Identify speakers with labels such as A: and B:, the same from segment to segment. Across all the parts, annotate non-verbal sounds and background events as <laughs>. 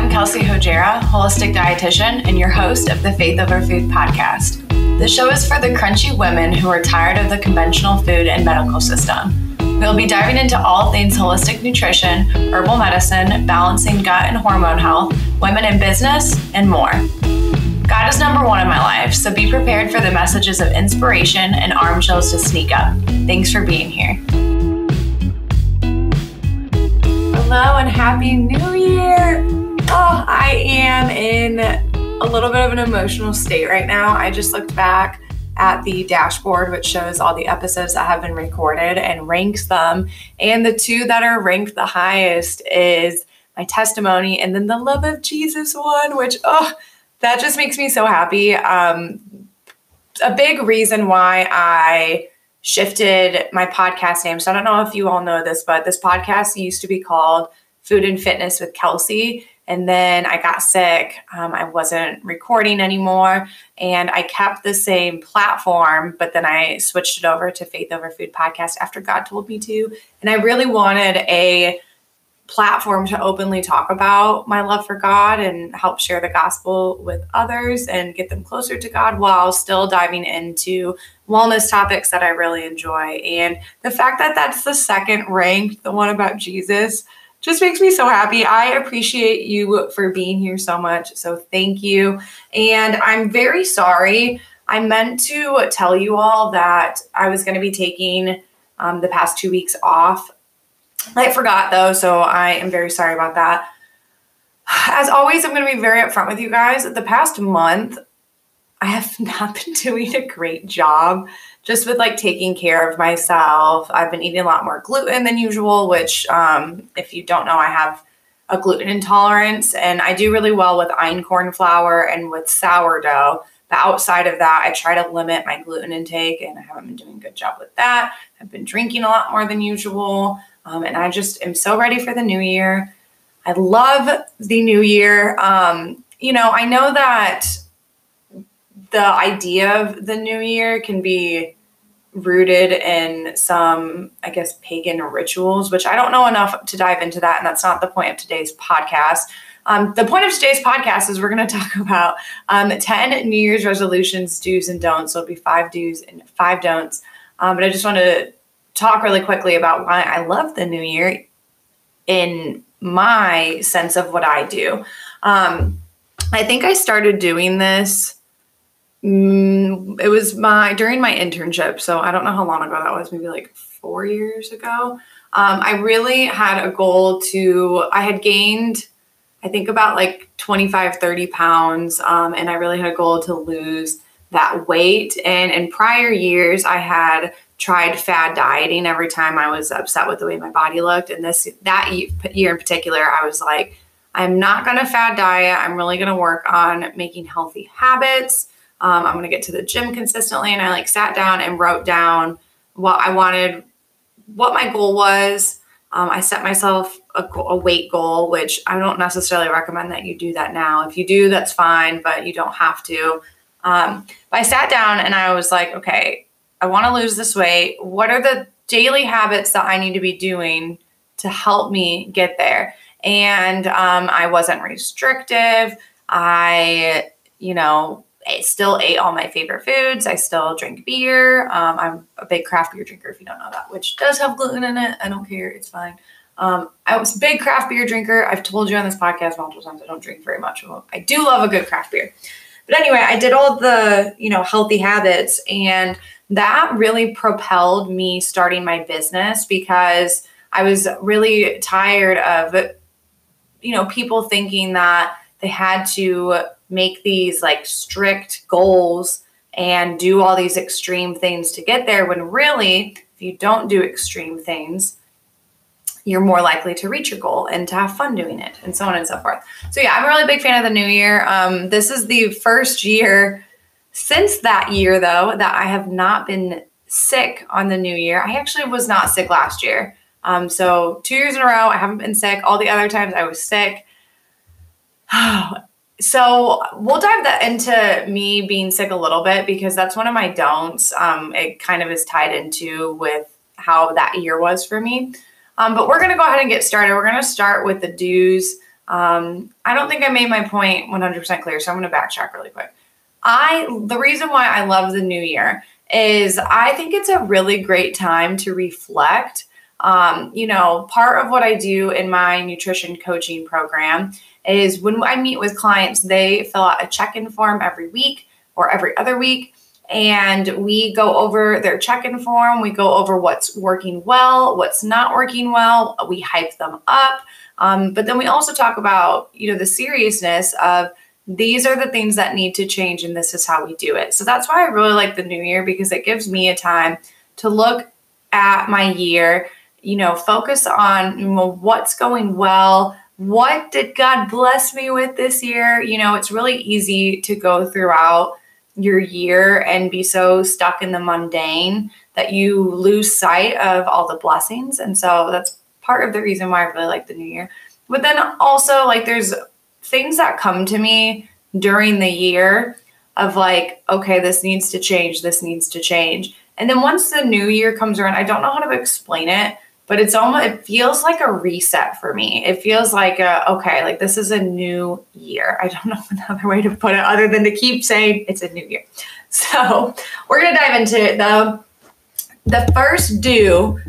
A: I'm Kelsey Hojera, holistic dietitian and your host of the Faith Over Food podcast. The show is for the crunchy women who are tired of the conventional food and medical system. We'll be diving into all things holistic nutrition, herbal medicine, balancing gut and hormone health, women in business, and more. God is number one in my life, so be prepared for the messages of inspiration and arm chills to sneak up. Thanks for being here. Hello and Happy New Year! Oh, I am in a little bit of an emotional state right now. I just looked back at the dashboard, which shows all the episodes that have been recorded and ranks them. And the two that are ranked the highest is my testimony and then the love of Jesus one, which, oh, that just makes me so happy. Um, a big reason why I shifted my podcast name. So I don't know if you all know this, but this podcast used to be called Food and Fitness with Kelsey. And then I got sick. Um, I wasn't recording anymore. And I kept the same platform, but then I switched it over to Faith Over Food podcast after God told me to. And I really wanted a platform to openly talk about my love for God and help share the gospel with others and get them closer to God while still diving into wellness topics that I really enjoy. And the fact that that's the second ranked, the one about Jesus, just makes me so happy. I appreciate you for being here so much. So thank you. And I'm very sorry. I meant to tell you all that I was going to be taking um, the past two weeks off I forgot though, so I am very sorry about that. As always, I'm going to be very upfront with you guys. The past month, I have <laughs> not been doing a great job just with like taking care of myself. I've been eating a lot more gluten than usual, which, um, if you don't know, I have a gluten intolerance and I do really well with einkorn flour and with sourdough. But outside of that, I try to limit my gluten intake and I haven't been doing a good job with that. I've been drinking a lot more than usual. Um, and I just am so ready for the new year. I love the new year. Um, you know, I know that the idea of the new year can be rooted in some, I guess, pagan rituals, which I don't know enough to dive into that. And that's not the point of today's podcast. Um, the point of today's podcast is we're going <laughs> to talk about um, 10 New Year's resolutions, do's and don'ts. So it'll be five do's and five don'ts. Um, but I just want to talk really quickly about why I love the new year in my sense of what I do. Um, I think I started doing this. Mm, it was my during my internship, so I don't know how long ago that was. Maybe like four years ago. Um, I really had a goal to. I had gained, I think about like 25, 30 pounds, um, and I really had a goal to lose that weight. And in prior years, I had tried fad dieting every time I was upset with the way my body looked. And this that year in particular, I was like, I'm not going to fad diet. I'm really going to work on making healthy habits. Um, I'm going to get to the gym consistently. And I like sat down and wrote down what I wanted, what my goal was. Um, I set myself a, a weight goal, which I don't necessarily recommend that you do that now. If you do, that's fine, but you don't have to. Um, but I sat down and I was like, okay, I want to lose this weight. What are the daily habits that I need to be doing to help me get there? And um, I wasn't restrictive. I, you know, I still ate all my favorite foods. I still drink beer. Um, I'm a big craft beer drinker, if you don't know that, which does have gluten in it. I don't care. It's fine. Um, I was a big craft beer drinker. I've told you on this podcast multiple times I don't drink very much. I do love a good craft beer. But anyway, I did all the, you know, healthy habits and that really propelled me starting my business because I was really tired of, you know, people thinking that they had to make these like strict goals and do all these extreme things to get there when really, if you don't do extreme things, you're more likely to reach your goal and to have fun doing it and so on and so forth. So yeah, I'm a really big fan of the new year. Um, this is the first year since that year, though, that I have not been sick on the new year. I actually was not sick last year. Um, so, two years in a row, I haven't been sick. All the other times I was sick. <sighs> so, we'll dive that into me being sick a little bit because that's one of my don'ts. Um, it kind of is tied into with how that year was for me. Um, but we're going to go ahead and get started. We're going to start with the do's Um, I don't think I made my point 100% clear, so I'm going to backtrack really quick. I the reason why I love the new year is I think it's a really great time to reflect. Um, you know, part of what I do in my nutrition coaching program is when I meet with clients, they fill out a check in form every week or every other week. And we go over their check in form. We go over what's working well, what's not working well. We hype them up. Um, but then we also talk about, you know, the seriousness of these are the things that need to change and this is how we do it. So that's why I really like the new year because it gives me a time to look at my year, you know, focus on what's going well, what did God bless me with this year? You know, it's really easy to go throughout your year and be so stuck in the mundane that you lose sight of all the blessings. And so that's part of the reason why I really like the new year. But then also, like, there's things that come to me during the year of like, okay, this needs to change, this needs to change. And then once the new year comes around, I don't know how to explain it, but it's almost it feels like a reset for me. It feels like a okay, like this is a new year. I don't <laughs> know another way to put it other than to keep saying it's a new year. <laughs> So we're gonna dive into the the first do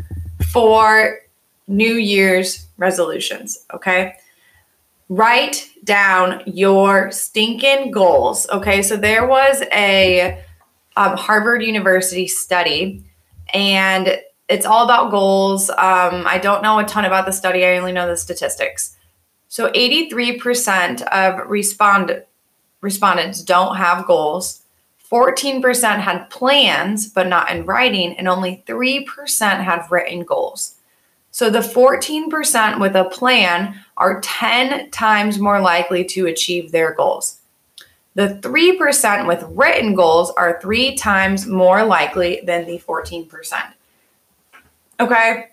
A: for New Year's resolutions. Okay. Write down your stinking goals. Okay. So there was a um, Harvard University study, and it's all about goals. Um, I don't know a ton about the study, I only know the statistics. So 83% of respond, respondents don't have goals. 14% had plans, but not in writing, and only 3% had written goals. So the 14% with a plan are 10 times more likely to achieve their goals. The 3% with written goals are three times more likely than the 14%. Okay.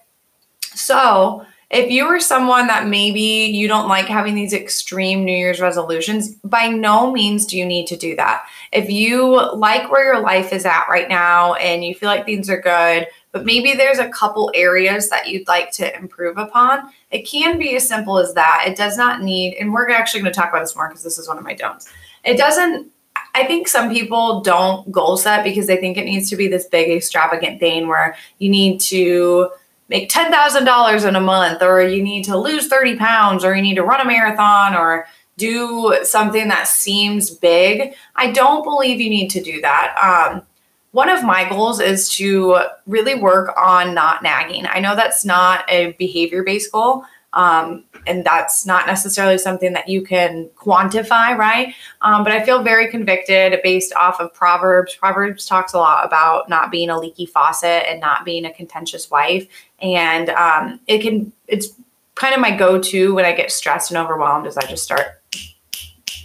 A: So if you are someone that maybe you don't like having these extreme New Year's resolutions, by no means do you need to do that. If you like where your life is at right now and you feel like things are good, but maybe there's a couple areas that you'd like to improve upon, it can be as simple as that. It does not need, and we're actually going to talk about this more because this is one of my don'ts. It doesn't I think some people don't goal set because they think it needs to be this big extravagant thing where you need to make $10,000 in a month or you need to lose 30 pounds or you need to run a marathon or do something that seems big. I don't believe you need to do that. Um, one of my goals is to really work on not nagging. I know that's not a behavior based goal, um, and that's not necessarily something that you can quantify, right? Um, but I feel very convicted based off of Proverbs. Proverbs talks a lot about not being a leaky faucet and not being a contentious wife. And um, it can, it's kind of my go to when I get stressed and overwhelmed, is I just start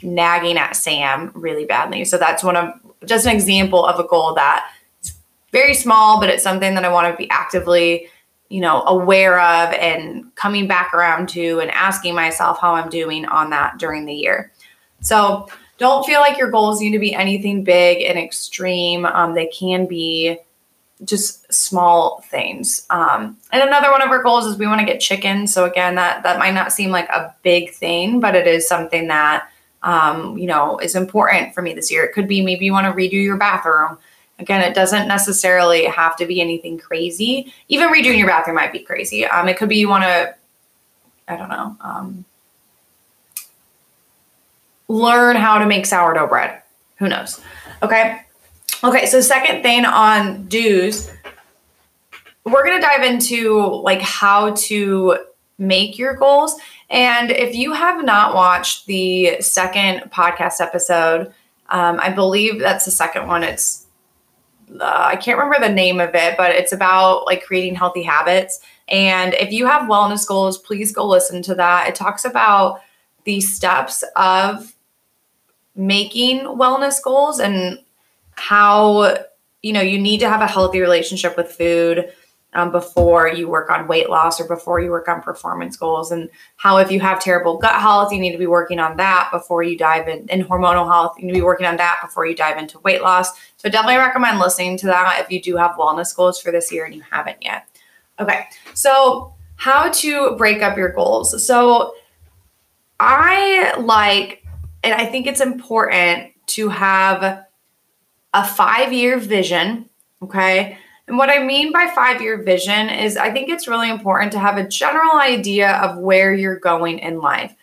A: nagging at Sam really badly. So that's one of just an example of a goal that is very small, but it's something that I want to be actively you know, aware of and coming back around to and asking myself how I'm doing on that during the year. So don't feel like your goals need to be anything big and extreme. Um, they can be just small things. Um, and another one of our goals is we want to get chickens. So again, that that might not seem like a big thing, but it is something that um, you know is important for me this year. It could be maybe you want to redo your bathroom. Again, it doesn't necessarily have to be anything crazy. Even redoing your bathroom might be crazy. Um, it could be you want to, I don't know, um, learn how to make sourdough bread. Who knows? Okay. Okay. So, second thing on do's, we're going to dive into like how to make your goals. And if you have not watched the second podcast episode, um, I believe that's the second one. It's uh, I can't remember the name of it, but it's about like creating healthy habits. And if you have wellness goals, please go listen to that. It talks about the steps of making wellness goals and how you know you need to have a healthy relationship with food um, before you work on weight loss or before you work on performance goals and how if you have terrible gut health you need to be working on that before you dive in in hormonal health you need to be working on that before you dive into weight loss so definitely recommend listening to that if you do have wellness goals for this year and you haven't yet okay so how to break up your goals so I like, and I think it's important to have a five year vision. Okay. And what I mean by five year vision is I think it's really important to have a general idea of where you're going in life.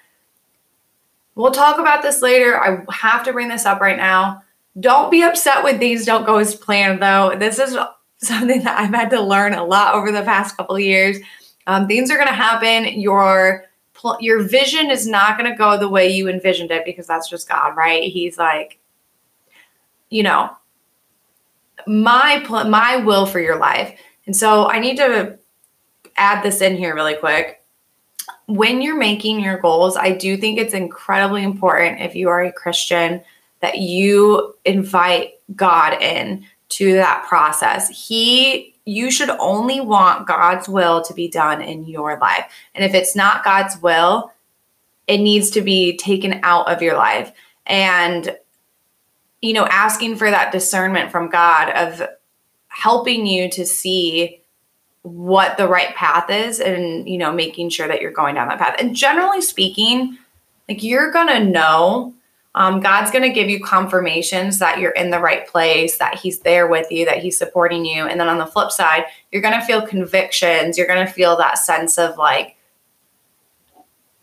A: We'll talk about this later. I have to bring this up right now. Don't be upset when things don't go as planned, though. This is <laughs> something that I've had to learn a lot over the past couple of years. Um, things are going to happen. Your your vision is not going to go the way you envisioned it because that's just God, right? He's like, you know, my pl- my will for your life. And so I need to add this in here really quick. When you're making your goals, I do think it's incredibly important if you are a Christian that you invite God in to that process. He you should only want God's will to be done in your life. And if it's not God's will, it needs to be taken out of your life. And you know, asking for that discernment from God of helping you to see what the right path is and, you know, making sure that you're going down that path. And generally speaking, like you're going to know um, God's going to give you confirmations that you're in the right place, that He's there with you, that He's supporting you. And then on the flip side, you're going to feel convictions. You're going to feel that sense of like,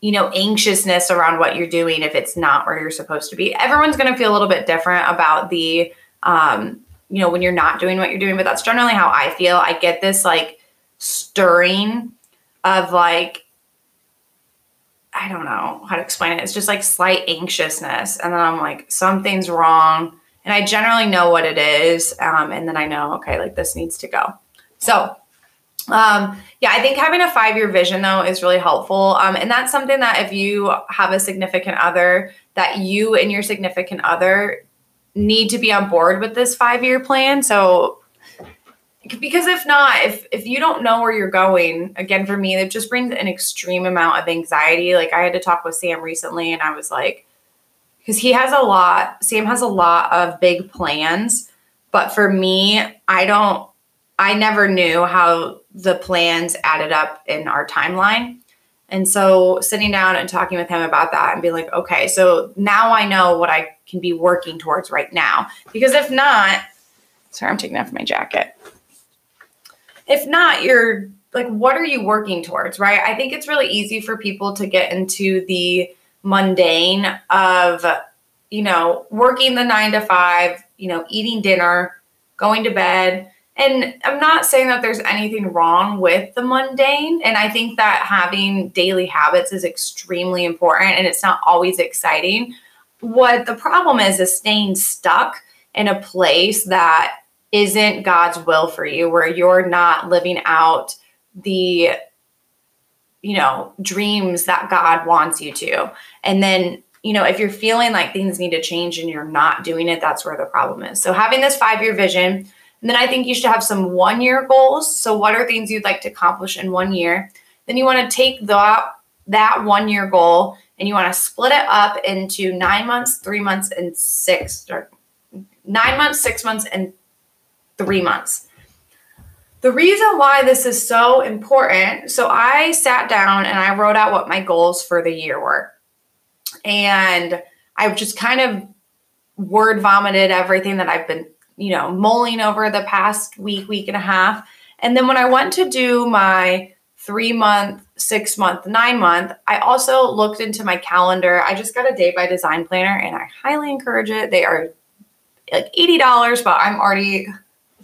A: you know, anxiousness around what you're doing if it's not where you're supposed to be. Everyone's going to feel a little bit different about the, um, you know, when you're not doing what you're doing, but that's generally how I feel. I get this like stirring of like, I don't know how to explain it. It's just like slight anxiousness. And then I'm like, something's wrong. And I generally know what it is. Um, and then I know, okay, like this needs to go. So um, yeah, I think having a five year vision though is really helpful. Um, and that's something that if you have a significant other, that you and your significant other need to be on board with this five year plan. So, because if not, if if you don't know where you're going, again for me, it just brings an extreme amount of anxiety. Like I had to talk with Sam recently, and I was like, because he has a lot. Sam has a lot of big plans, but for me, I don't I never knew how the plans added up in our timeline. And so sitting down and talking with him about that and being like, okay, so now I know what I can be working towards right now. Because if not, sorry, I'm taking off my jacket. If not, you're like, what are you working towards, right? I think it's really easy for people to get into the mundane of, you know, working the nine to five, you know, eating dinner, going to bed, and I'm not saying that there's anything wrong with the mundane. And I think that having daily habits is extremely important and it's not always exciting. What the problem is, is staying stuck in a place that isn't God's will for you, where you're not living out the you know dreams that God wants you to. And then you know, if you're feeling like things need to change and you're not doing it, that's where the problem is. So having this five year vision, and then I think you should have some one year goals. So, what are things you'd like to accomplish in one year? Then you want to take that, that one year goal and you want to split it up into nine months, three months, and six, or nine months, six months, and three months. The reason why this is so important so, I sat down and I wrote out what my goals for the year were. And I just kind of word vomited everything that I've been you know, mulling over the past week, week and a half. And then when I went to do my three month, six month, nine month, I also looked into my calendar. I just got a day by design planner and I highly encourage it. They are like $80, but I'm already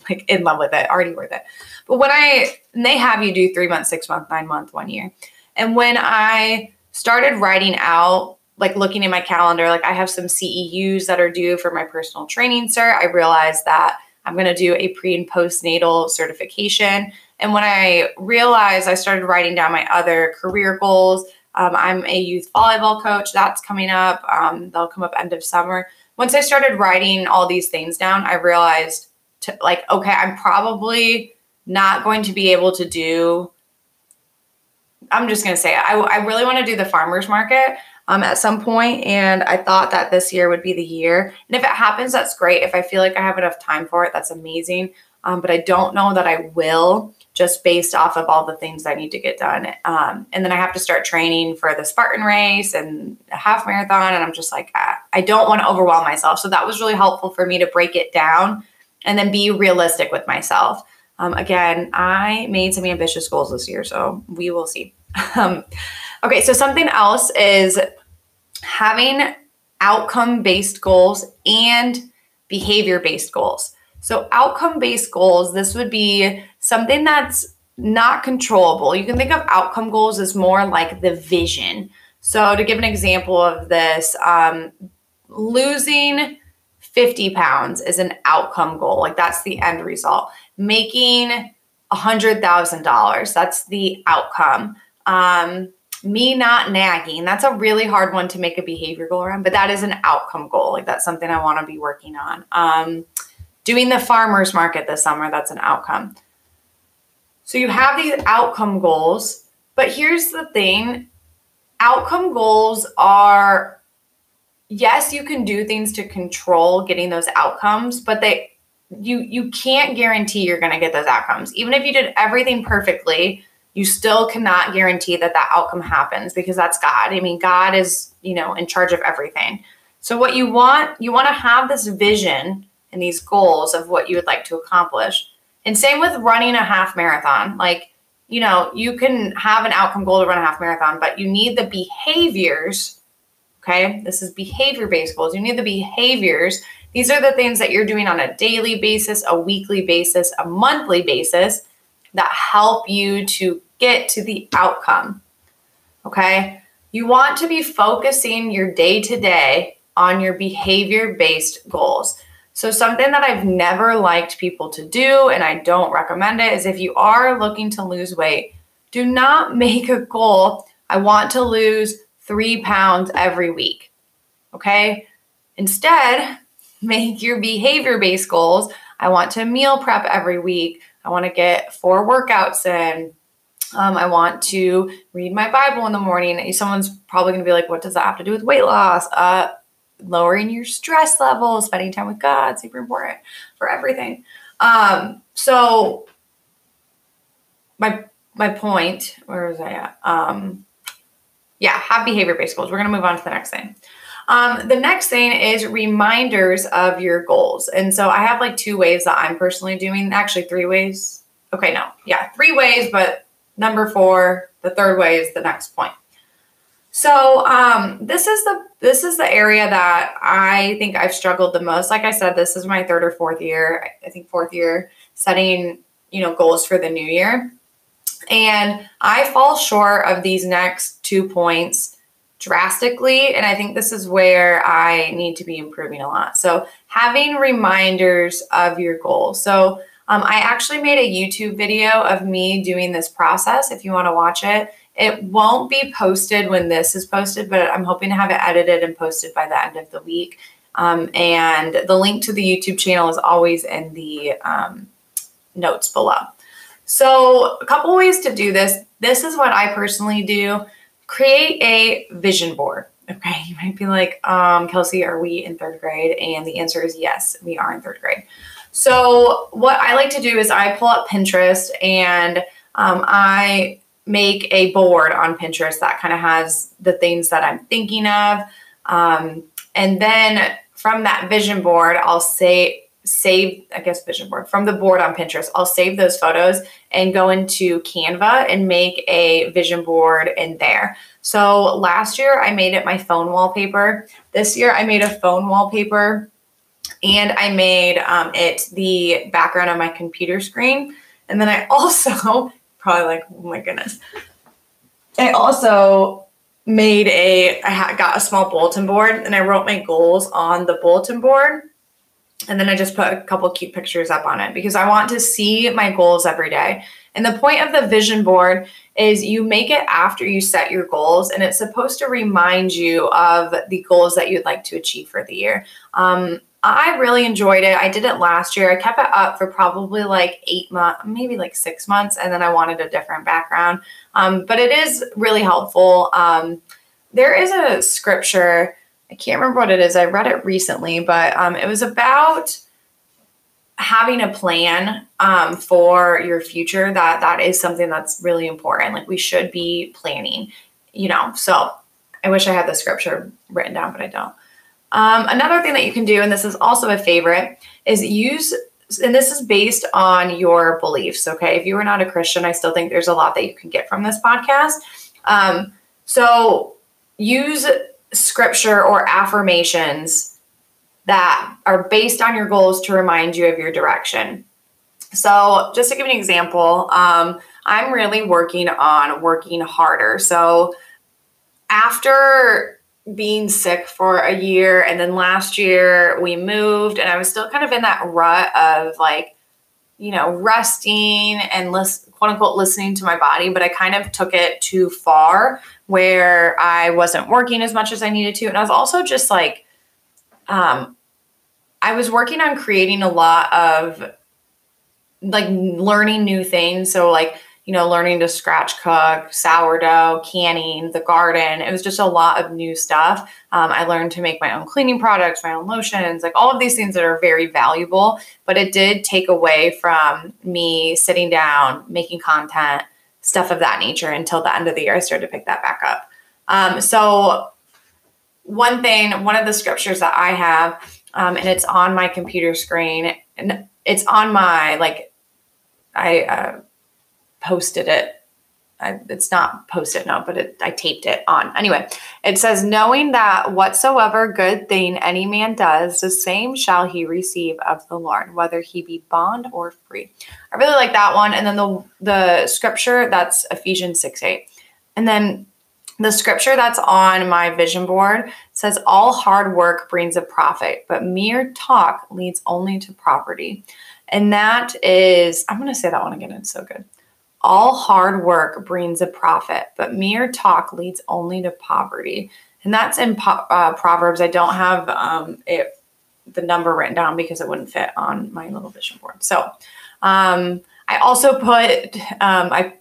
A: like in love with it, already worth it. But when I, they have you do three months, six month, nine month, one year. And when I started writing out like looking in my calendar, like I have some CEUs that are due for my personal training cert. I realized that I'm going to do a pre and postnatal certification. And when I realized I started writing down my other career goals, um, I'm a youth volleyball coach. That's coming up. Um, they'll come up end of summer. Once I started writing all these things down, I realized, to, like, okay, I'm probably not going to be able to do. I'm just going to say. I, I really want to do the farmers market um, at some point, and I thought that this year would be the year. And if it happens, that's great. If I feel like I have enough time for it, that's amazing. Um, but I don't know that I will just based off of all the things I need to get done. Um, and then I have to start training for the Spartan race and a half marathon. And I'm just like, I, I don't want to overwhelm myself. So that was really helpful for me to break it down and then be realistic with myself. Um, again, I made some ambitious goals this year, so we will see. <laughs> Um, okay, so something else is having outcome based goals and behavior based goals. So, outcome based goals, this would be something that's not controllable. You can think of outcome goals as more like the vision. So, to give an example of this, um, losing 50 pounds is an outcome goal. Like, that's the end result. Making $100,000, that's the outcome. Um, me not nagging, that's a really hard one to make a behavior goal around, but that is an outcome goal. Like, that's something I want to be working on. Um, doing the farmers market this summer, that's an outcome. So you have these outcome goals, but here's the thing outcome goals are yes, you can do things to control getting those outcomes, but they you you can't guarantee you're going to get those outcomes. Even if you did everything perfectly, you still cannot guarantee that that outcome happens because that's God. I mean, God is, you know, in charge of everything. So what you want, you want to have this vision and these goals of what you would like to accomplish. And same with running a half marathon. Like, you know, you can have an outcome goal to run a half marathon, but you need the behaviors. Okay. This is behavior based goals. You need the behaviors. These are the things that you're doing on a daily basis, a weekly basis, a monthly basis that help you to get to the outcome. Okay. You want to be focusing your day to day on your behavior based goals. So, something that I've never liked people to do, and I don't recommend it, is if you are looking to lose weight, do not <laughs> make a goal. I want to lose three pounds every week. Okay. Instead, <laughs> make your behavior based goals. I want to meal prep every week. I want to get four workouts in. Um, I want to read my Bible in the morning. Someone's probably going to be like, what does that have to do with weight loss? Uh, lowering your stress level, spending time with God, super important for everything. Um, so my my point, where was I at? Um, yeah, have behavior based goals. We're gonna move on to the next thing. Um, the next thing is reminders of your goals. And so I have like two ways that I'm personally doing, actually three ways. Okay, no, yeah, three ways, but number four, the third way is the next point. So um, this is the this is the area that I think I've struggled the most. Like I said, this is my third or fourth year. I think fourth year setting you know goals for the new year, and I fall short of these next two points drastically. And I think this is where I need to be improving a lot. So having reminders of your goals. So um, I actually made a YouTube video of me doing this process. If you want to watch it it won't be posted when this is posted, but I'm hoping to have it edited and posted by the end of the week. Um, and the link to the YouTube channel is always in the um, notes below. So, a couple ways to do this. This is what I personally do create a vision board. Okay, you might be like, um, Kelsey, are we in third grade? And the answer is yes, we are in third grade. So, what I like to do is I pull up Pinterest and um, I make a board on Pinterest that kind of has the things that I'm thinking of. Um, and then from that vision board, I'll say, save, I guess, vision board from the board on Pinterest. I'll save those photos and go into Canva and make a vision board in there. So last year I made it my phone wallpaper. This year I made a phone wallpaper and I made um, it the background on my computer screen. And then I <laughs> also probably like, oh my goodness. I also made a, I got a small bulletin board and I wrote my goals on the bulletin board. And then I just put a couple cute pictures up on it because I want to see my goals every day. And the point of the vision board is you make it after you set your goals, and it's supposed to remind you of the goals that you'd like to achieve for the year. Um, I really enjoyed it. I did it last year. I kept it up for probably like eight months, maybe like six months, and then I wanted a different background. Um, but it is really helpful. Um, there is a scripture, I can't remember what it is. I read it recently, but um, it was about having a plan um, for your future that that is something that's really important. Like we should be planning you know so i wish i had the scripture written down but i don't. Um, another thing that you can do and this is also a favorite is use and this is based on your beliefs okay? If you are not a christian i still think there's a lot that you can get from this podcast. Um, so use scripture or affirmations that are based on your goals to remind you of your direction. So, just to give an example, um, I'm really working on working harder. So, after being sick for a year, and then last year we moved, and I was still kind of in that rut of like, you know, resting and list, quote unquote listening to my body, but I kind of took it too far where I wasn't working as much as I needed to. And I was also just like, um, I was working on creating a lot of like learning new things. So like, you know, learning to scratch cook, sourdough, canning, the garden. It was just a lot of new stuff. Um, I learned to make my own cleaning products, my own lotions, like all of these things that are very valuable. But it did take away from me sitting down, making content, stuff of that nature until the end of the year. I started to pick that back up. Um, so, one thing, one of the scriptures that I have um, and it's on my computer screen and it's on my like I uh, posted it. I, it's not post-it no, but it, I taped it on. Anyway, it says, knowing that whatsoever good thing any man does, the same shall he receive of the Lord, whether he be bond or free. I really like that one. And then the the scripture that's Ephesians six eight, and then the scripture that's on my vision board says, All hard work brings a profit, but mere talk leads only to poverty. And that is, I'm going to say that one again. It's so good. All hard work brings a profit, but mere talk leads only to poverty. And that's in uh, Proverbs. I don't have um, it, the number written down because it wouldn't fit on my little vision board. So um, I also put, um, I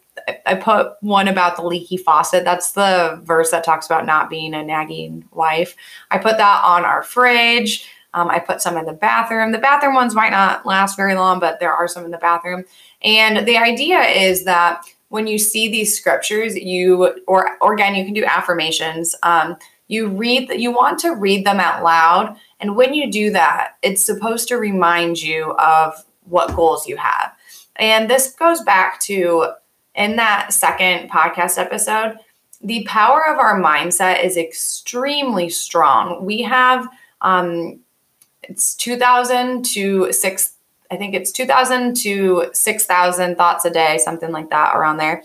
A: I put one about the leaky faucet. That's the verse that talks about not being a nagging wife. I put that on our fridge. Um, I put some in the bathroom. The bathroom ones might not last very long, but there are some in the bathroom. And the idea is that when you see these scriptures, you or, or again, you can do affirmations. Um, you read you want to read them out loud, and when you do that, it's supposed to remind you of what goals you have. And this goes back to in that second podcast episode, the power of our mindset is extremely strong. We have um, it's 2000 to 6 I think it's 2000 to 6000 thoughts a day, something like that around there.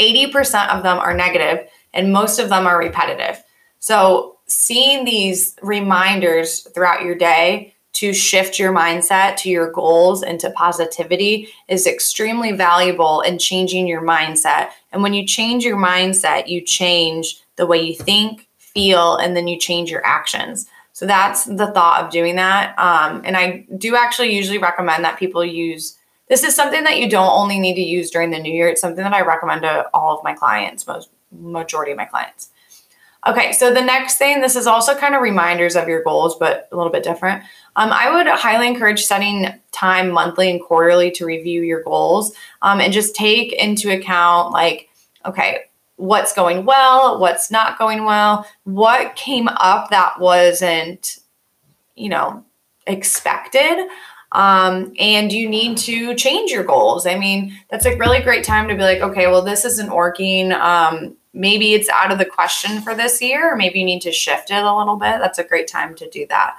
A: 80% of them are negative and most of them are repetitive. So, seeing these reminders throughout your day to shift your mindset to your goals and to positivity is extremely valuable in changing your mindset. And when you change your mindset, you change the way you think, feel, and then you change your actions. So that's the thought of doing that. Um, and I do actually usually recommend that people use this is something that you don't only need to use during the new year. It's something that I recommend to all of my clients, most majority of my clients. Okay, so the next thing, this is also kind of reminders of your goals, but a little bit different. Um, I would highly encourage setting time monthly and quarterly to review your goals um, and just take into account, like, okay, what's going well, what's not going well, what came up that wasn't, you know, expected. Um, and you need to change your goals. I mean, that's a really great time to be like, okay, well, this isn't working. Um, maybe it's out of the question for this year, or maybe you need to shift it a little bit. That's a great time to do that.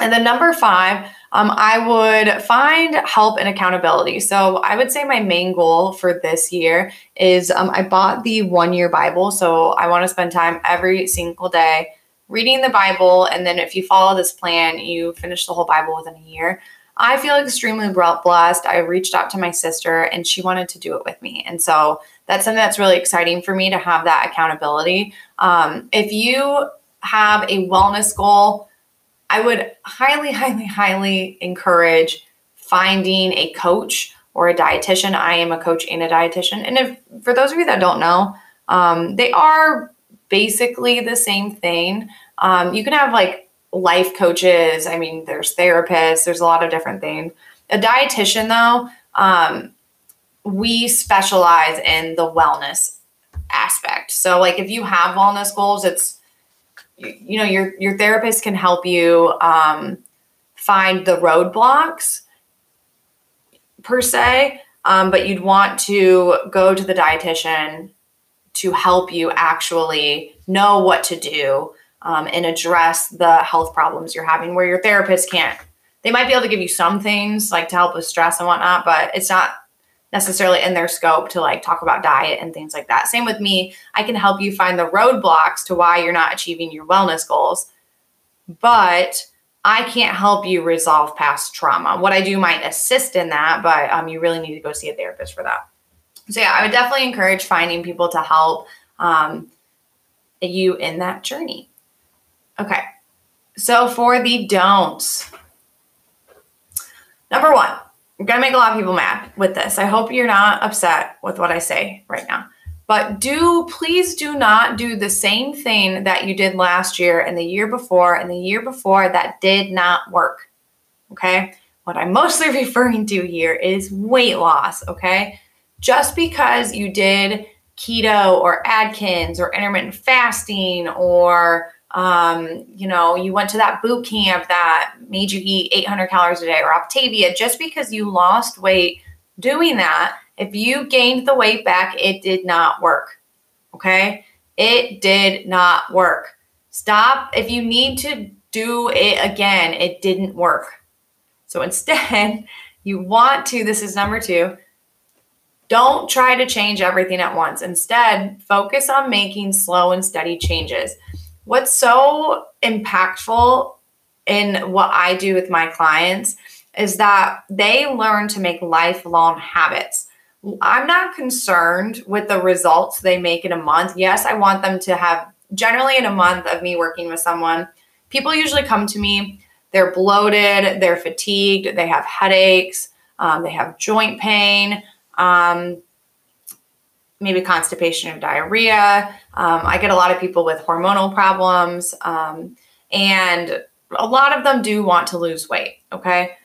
A: And then number five, um, I would find help and accountability. So I would say my main goal for this year is um, I bought the one year Bible. So I want to spend time every single day reading the Bible. And then if you follow this plan, you finish the whole Bible within a year. I feel extremely blessed. I reached out to my sister and she wanted to do it with me. And so that's something that's really exciting for me to have that accountability. Um, if you have a wellness goal, I would highly, highly, highly encourage finding a coach or a dietitian. I am a coach and a dietitian. And if for those of you that don't know, um, they are basically the same thing. Um, you can have like life coaches. I mean, there's therapists, there's a lot of different things. A dietitian, though, um, we specialize in the wellness aspect. So, like, if you have wellness goals, it's you, you know your your therapist can help you um, find the roadblocks per se, um, but you'd want to go to the dietitian to help you actually know what to do um, and address the health problems you're having where your therapist can't. They might be able to give you some things like to help with stress and whatnot, but it's not necessarily in their scope to like talk about diet and things like that. Same with me. I can help you find the roadblocks to why you're not achieving your wellness goals, but I can't help you resolve past trauma. What I do might assist in that, but um, you really need to go see a therapist for that. So yeah, I would definitely encourage finding people to help um, you in that journey. Okay. So for the don'ts, number one, I'm going to make a lot of people mad with this. I hope you're not upset with what I say right now. But do please do not do the same thing that you did last year and the year before and the year before that did not work. Okay? What I'm mostly <laughs> referring to here is weight loss, okay? Just because you did keto or Atkins or intermittent fasting or um, you know, you went to that boot camp that made you eat 800 calories a day or Optavia, just because you lost weight doing that, if you gained the weight back, it did not work. Okay. It did not work. Stop. If you need to do it again, it didn't work. So instead, <laughs> you want to, this is number two, don't try to change everything at once. Instead, focus on making slow and steady changes what's so impactful in what I do with my clients is that they learn to make lifelong habits. I'm not concerned with the results they make in a month. Yes, I want them to have generally in a month of me working with someone, people usually come to me, they're bloated, they're fatigued, they have headaches, um, they have joint pain. Um, maybe constipation or diarrhea. Um, I get a lot of people with hormonal problems, um, and a lot of them do want to lose weight. Okay.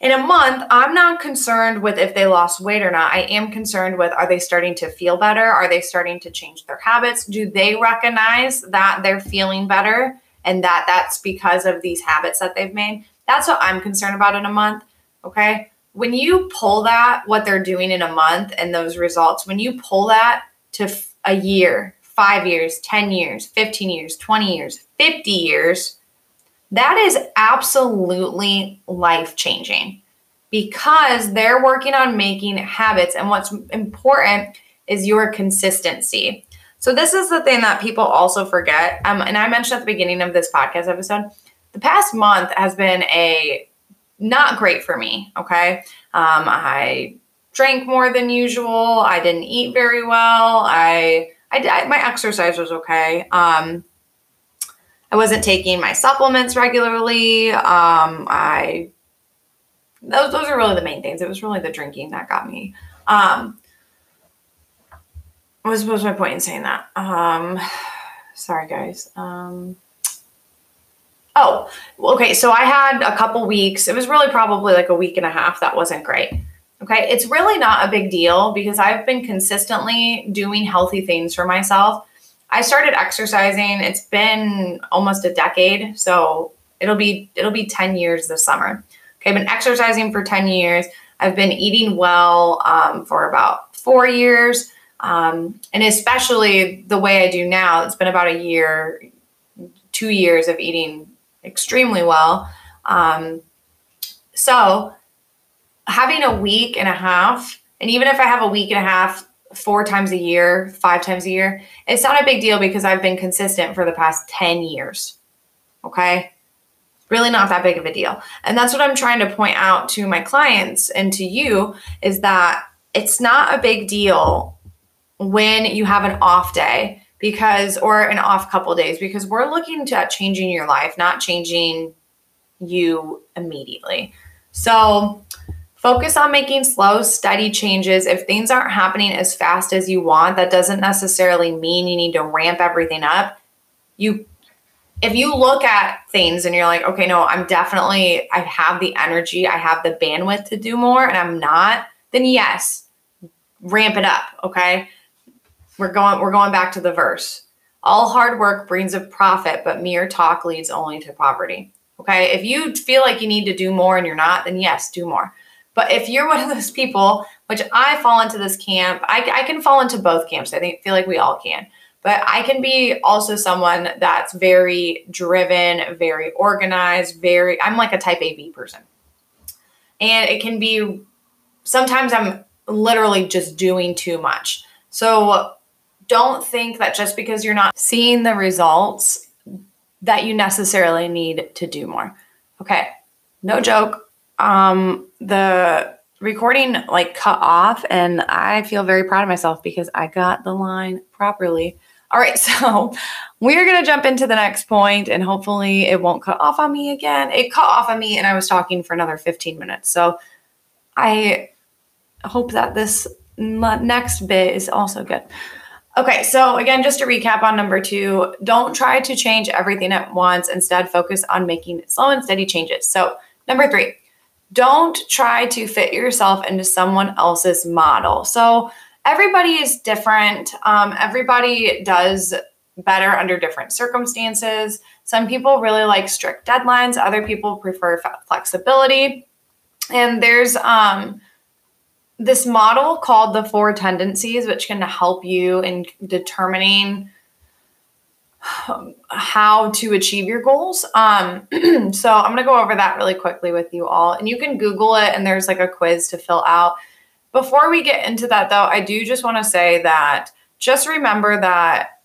A: In a month, I'm not concerned with if they lost weight or not. I am concerned with are they starting to feel better? Are they starting to change their habits? Do they recognize that they're feeling better and that that's because of these habits that they've made? That's what I'm concerned about in a month. Okay when you pull that, what they're doing in a month and those results, when you pull that to a year, five years, 10 years, 15 years, 20 years, 50 years, that is absolutely life changing because they're working on making habits. And what's important is your consistency. So, this is the thing that people also forget. Um, and I mentioned at the beginning of this podcast episode the past month has been a not great for me. Okay. Um, I drank more than usual. I didn't eat very well. I, I, my exercise was okay. Um, I wasn't taking my supplements regularly. Um, I, those, those are really the main things. It was really the drinking that got me. Um, what was, what was my point in saying that? Um, <sighs> sorry guys. Um, Oh, okay. So I had a couple weeks. It was really probably like a week and a half that wasn't great. Okay. It's really not a big deal because I've been consistently doing healthy things for myself. I started exercising. It's been almost a decade. So it'll be it'll be 10 years this summer. Okay, I've been exercising for 10 years. I've been eating well um, for about four years. Um, and especially the way I do now, it's been about a year, two years of eating extremely well. Um, so having a week and a half, and even if I have a week and a half four times a year, five times a year, it's not a big deal because I've been consistent for the past 10 years. Okay. Really not that big of a deal. And that's what I'm trying to point out to my clients and to you is that it's not a big deal when you have an off day because or an off couple days because we're looking at changing your life, not changing you immediately. So focus on making slow, steady changes. If things aren't happening as fast as you want, that doesn't necessarily mean you need to ramp everything up. You if you look at things and you're like, okay, no, I'm definitely, I have the energy, I have the bandwidth to do more, and I'm not, then yes, ramp it up. Okay. We're going, we're going back to the verse. All hard work brings a profit, but mere talk leads only to poverty. Okay. If you feel like you need to do more and you're not, then yes, do more. But if you're <laughs> one of those people, which I fall into this camp, I, I can fall into both camps. I think feel like we all can. But I can be also someone that's very driven, very organized, very I'm like a type AB person. And it can be sometimes I'm literally just doing too much. So don't think that just because you're not seeing the results that you necessarily need to do more. Okay. No joke. Um the recording like cut off and I feel very proud of myself because I got the line properly. All right, <laughs> so we're going to jump into the next point and hopefully it won't cut off on me again. It cut off on me and I was talking for another 15 minutes. So I hope that this next bit is also good. Okay, so again, just to recap on number two, don't try to change everything at once. Instead, focus on making slow and steady changes. So, number three, don't try to fit yourself into someone else's model. So, everybody is different. Um, everybody does better under different circumstances. Some people really like strict deadlines, other people prefer flexibility. And there's um, this model called the four tendencies, which can help you in determining how to achieve your goals. Um, <clears throat> so I'm going to go over that really quickly with you all. And you can Google it, and there's like a quiz to fill out. Before we get into that, though, I do just want to say that just remember that,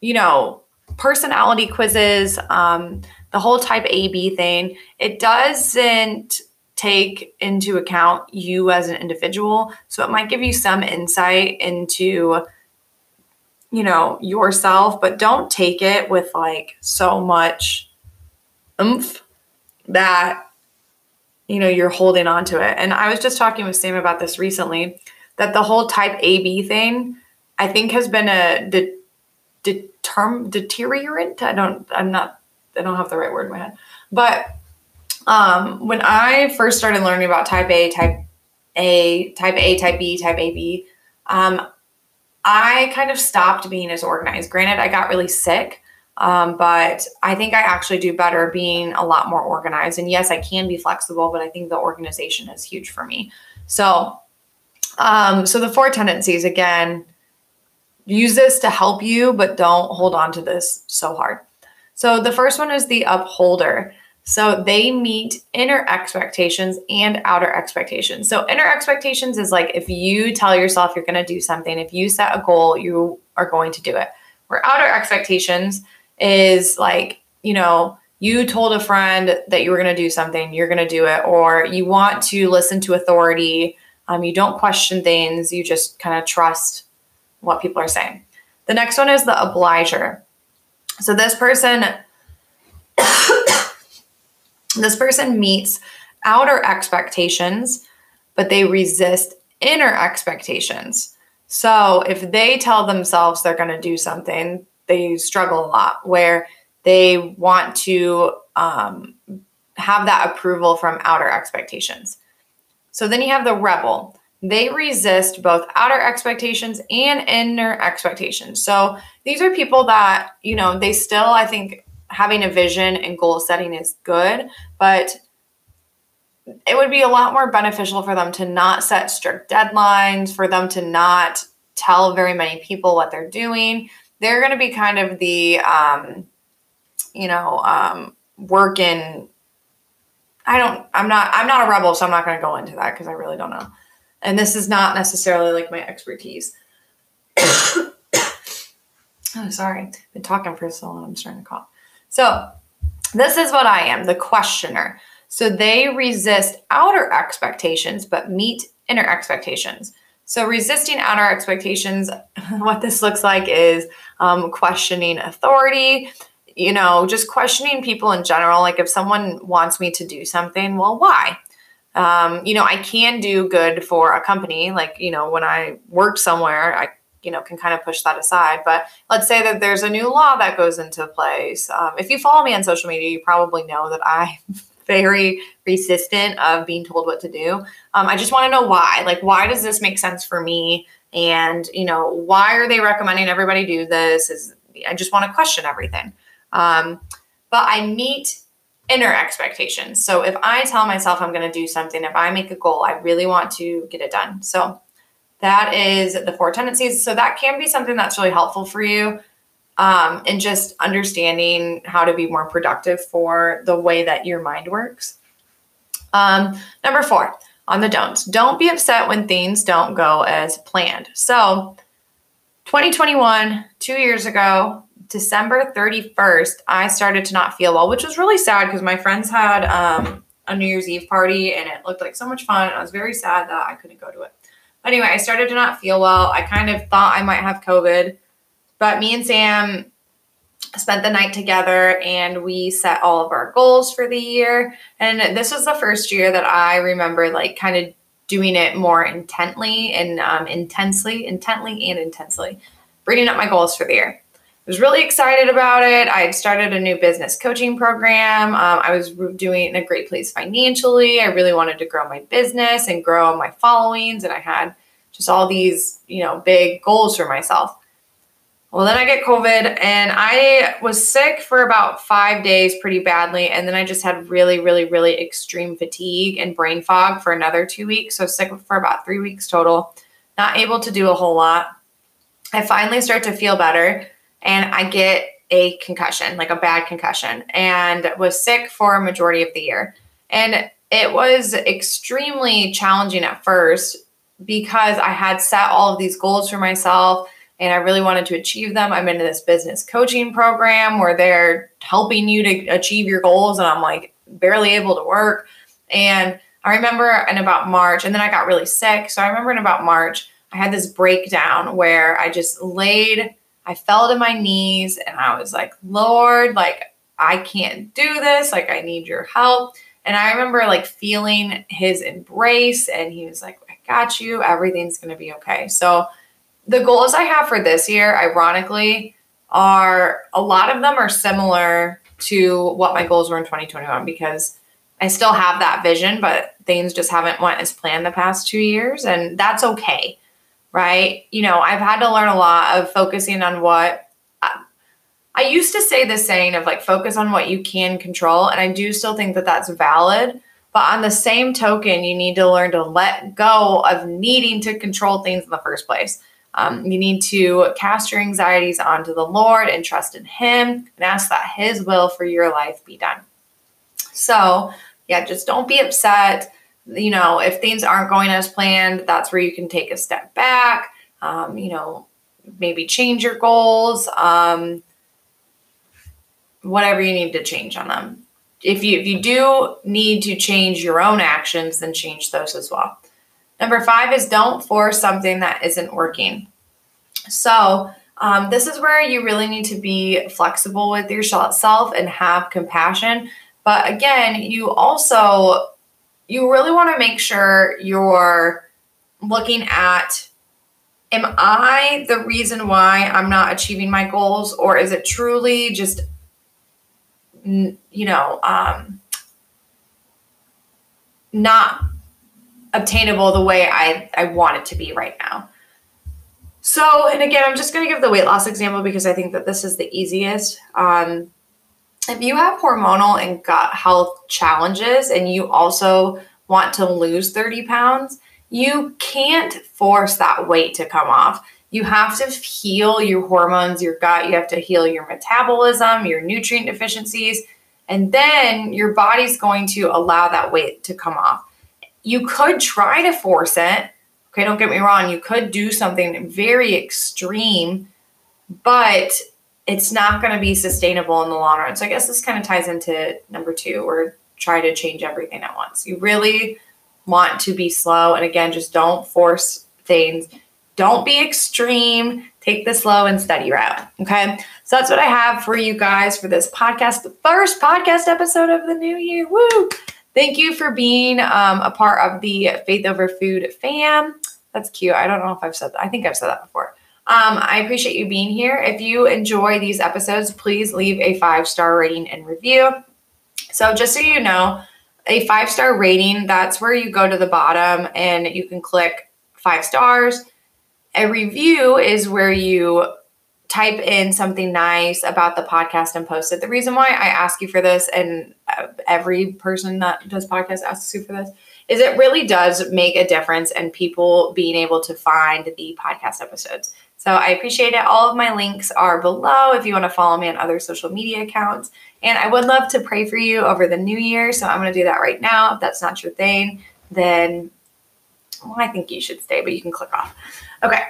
A: you know, personality quizzes, um, the whole type AB thing, it doesn't take into account you as an individual. So it might give you some insight into you know, yourself, but don't take it with like so much oomph that you know you're holding on to it. And I was just talking with Sam about this recently that the whole type AB thing I think has been a de- determ deteriorant. I don't I'm not I don't have the right word in my head. But um when I first started learning about type A, type A, type A, type B, type AB, um, I kind of stopped being as organized. Granted, I got really sick, um, but I think I actually do better being a lot more organized. And yes, I can be flexible, but I think the organization is huge for me. So, um, so the four tendencies again, use this to help you, but don't hold on to this so hard. So the first one is the upholder. So they meet inner expectations and outer expectations. So inner expectations is like if you tell yourself you're going to do something, if you set a goal, you are going to do it. Where outer expectations is like, you know, you told a friend that you were going to do something, you're going to do it, or you want to listen to authority. Um, you don't question things, you just kind of trust what people are saying. The next one is the obliger. So this person <coughs> this person meets outer expectations, but they resist inner expectations. So if they tell themselves they're going to do something, they struggle a lot where they want to um, have that approval from outer expectations. So then you have the rebel. They resist both outer expectations and inner expectations. So these are people that, you know, they still, I think, having a vision and goal setting is good, but it would be a lot more beneficial for them to not set strict deadlines, for them to not tell very many people what they're doing. They're going to be kind of the, um, you know, um, working. I don't, I'm not, I'm not a rebel, so I'm not going to go into that because I really don't know. And this is not necessarily like my expertise. <coughs> oh, sorry. I've Been talking for so long, I'm starting to cough. So, this is what I am the questioner. So, they resist outer expectations but meet inner expectations. So, resisting outer expectations, <laughs> what this looks like is um, questioning authority, you know, just questioning people in general. Like, if someone wants me to do something, well, why? Um, you know, I can do good for a company. Like, you know, when I worked somewhere, I you know, can kind of push that aside. But let's say that there's a new law that goes into place. Um, if you follow me on social media, you probably know that I'm <laughs> very resistant of being told what to do. Um, I just want to know why. Like, why does this make sense for me? And you know, why are they recommending everybody do this? Is I just want to question everything. Um, but I meet inner expectations. So if I tell myself I'm going to do something, if I make a goal, I really want to get it done. So that is the four tendencies. So that can be something that's really helpful for you um, and just understanding how to be more productive for the way that your mind works. Um, number four on the don'ts don't be upset when things don't go as planned. So 2021, two years ago, December 31st, I started to not feel well, which was really sad because my friends had um, a New Year's Eve party and it looked like so much fun. I was very sad that I couldn't go to it. Anyway, I started to not feel well. I kind of thought I might have COVID, but me and Sam spent the night together and we set all of our goals for the year. And this was the first year that I remember like kind of doing it more intently and um, intensely, intently and intensely, reading up my goals for the year was really excited about it. I had started a new business coaching program. Um, I was doing in a great place financially. I really wanted to grow my business and grow my followings, and I had just all these, you know, big goals for myself. Well, then I get COVID and I was sick for about five days pretty badly. And then I just had really, really, really extreme fatigue and brain fog for another two weeks. So sick for about three weeks total, not able to do a whole lot. I finally start to feel better and I get a concussion, like a bad concussion, and was sick for a majority of the year. And it was extremely challenging at first because I had set all of these goals for myself and I really wanted to achieve them. I'm in this business coaching program where they're helping you to achieve your goals, and I'm like barely able to work. And I remember in about March, and then I got really sick. So I remember in about March, I had this breakdown where I just laid I fell to my knees and I was like, Lord, like, I can't do this. Like, I need your help. And I remember like feeling his embrace, and he was like, I got you. Everything's going to be okay. So, the goals I have for this year, ironically, are a lot of them are similar to what my goals were in 2021 because I still have that vision, but things just haven't went as planned the past two years, and that's okay right? You know, I've had to learn a lot of focusing on what I, I used to say the saying of like focus on what you can control. And I do still think that that's valid. But on the same token, you need to learn to let go of needing to control things in the first place. Um, you need to cast your anxieties onto the Lord and trust in Him and ask that His will for your life be done. So, yeah, just don't be upset you know, if things aren't going as planned, that's where you can take a step back, um, you know, maybe change your goals, um, whatever you need to change on them. If you if you do need to change your own actions, then change those as well. Number five is don't force something that isn't working. So um, this is where you really need to be flexible with yourself and have compassion. But again, you also you really want to make sure you're looking at am I the reason why I'm not achieving my goals, or is it truly just, you know, um, not obtainable the way I, I want it to be right now? So, and again, I'm just going to give the weight loss example because I think that this is the easiest. Um, if you have hormonal and gut health challenges and you also want to lose 30 pounds, you can't force that weight to come off. You have to heal your hormones, your gut, you have to heal your metabolism, your nutrient deficiencies, and then your body's going to allow that weight to come off. You could try to force it. Okay, don't get me wrong, you could do something very extreme, but it's not going to be sustainable in the long run. So I guess this kind of ties into number two, or try to change everything at once. You really want to be slow. And again, just don't force things. Don't be extreme. Take the slow and steady route. Okay. So that's what I have for you guys for this podcast, the first podcast episode of the new year. Woo! Thank you for being um, a part of the Faith Over Food fam. That's cute. I don't know if I've said that. I think I've said that before. Um, I appreciate you being here. If you enjoy these episodes, please leave a five star rating and review. So, just so you know, a five star rating, that's where you go to the bottom and you can click five stars. A review is where you type in something nice about the podcast and post it. The reason why I ask you for this, and uh, every person that does podcast asks you for this, is it really does make a difference in people being able to find the podcast episodes. So I appreciate it. All of my links are below if you want to follow me on other social media accounts. And I would love to pray for you over the new year. So I'm going to do that right now. If that's not your thing, then well, I think you should stay, but you can click off. Okay.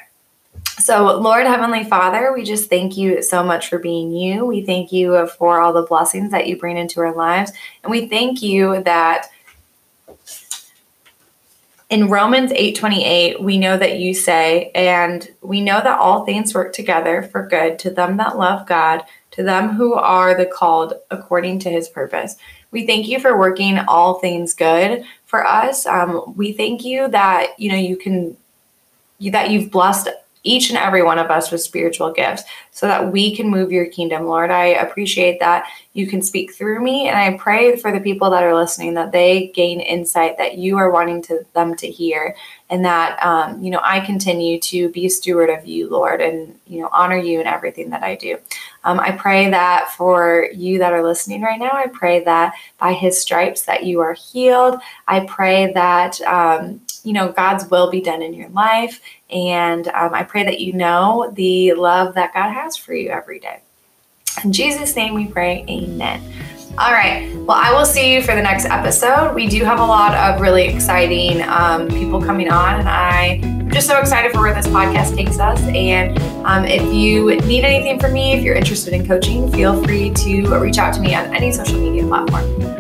A: So, Lord Heavenly Father, we just thank you so much for being you. We thank you for all the blessings that you bring into our lives. And we thank you that in Romans 8:28, we know that you say, and we know that all things work together for good to them that love God, to them who are the called according to his purpose. We thank you for working all things good for us. Um, we thank you that you know you can that you've blessed each and every one of us with spiritual gifts so that we can move your kingdom, Lord. I appreciate that you can speak through me. And I pray for the people that are listening that they gain insight that you are wanting to them to hear and that, um, you know, I continue to be a steward of you, Lord, and, you know, honor you in everything that I do. Um, I pray that for you that are listening right now, I pray that by his stripes that you are healed. I pray that, um, you know, God's will be done in your life. And um, I pray that you know the love that God has for you every day. In Jesus' name we pray, amen. All right. Well, I will see you for the next episode. We do have a lot of really exciting um, people coming on, and I'm just so excited for where this podcast takes us. And um, if you need anything from me, if you're interested in coaching, feel free to reach out to me on any social media platform.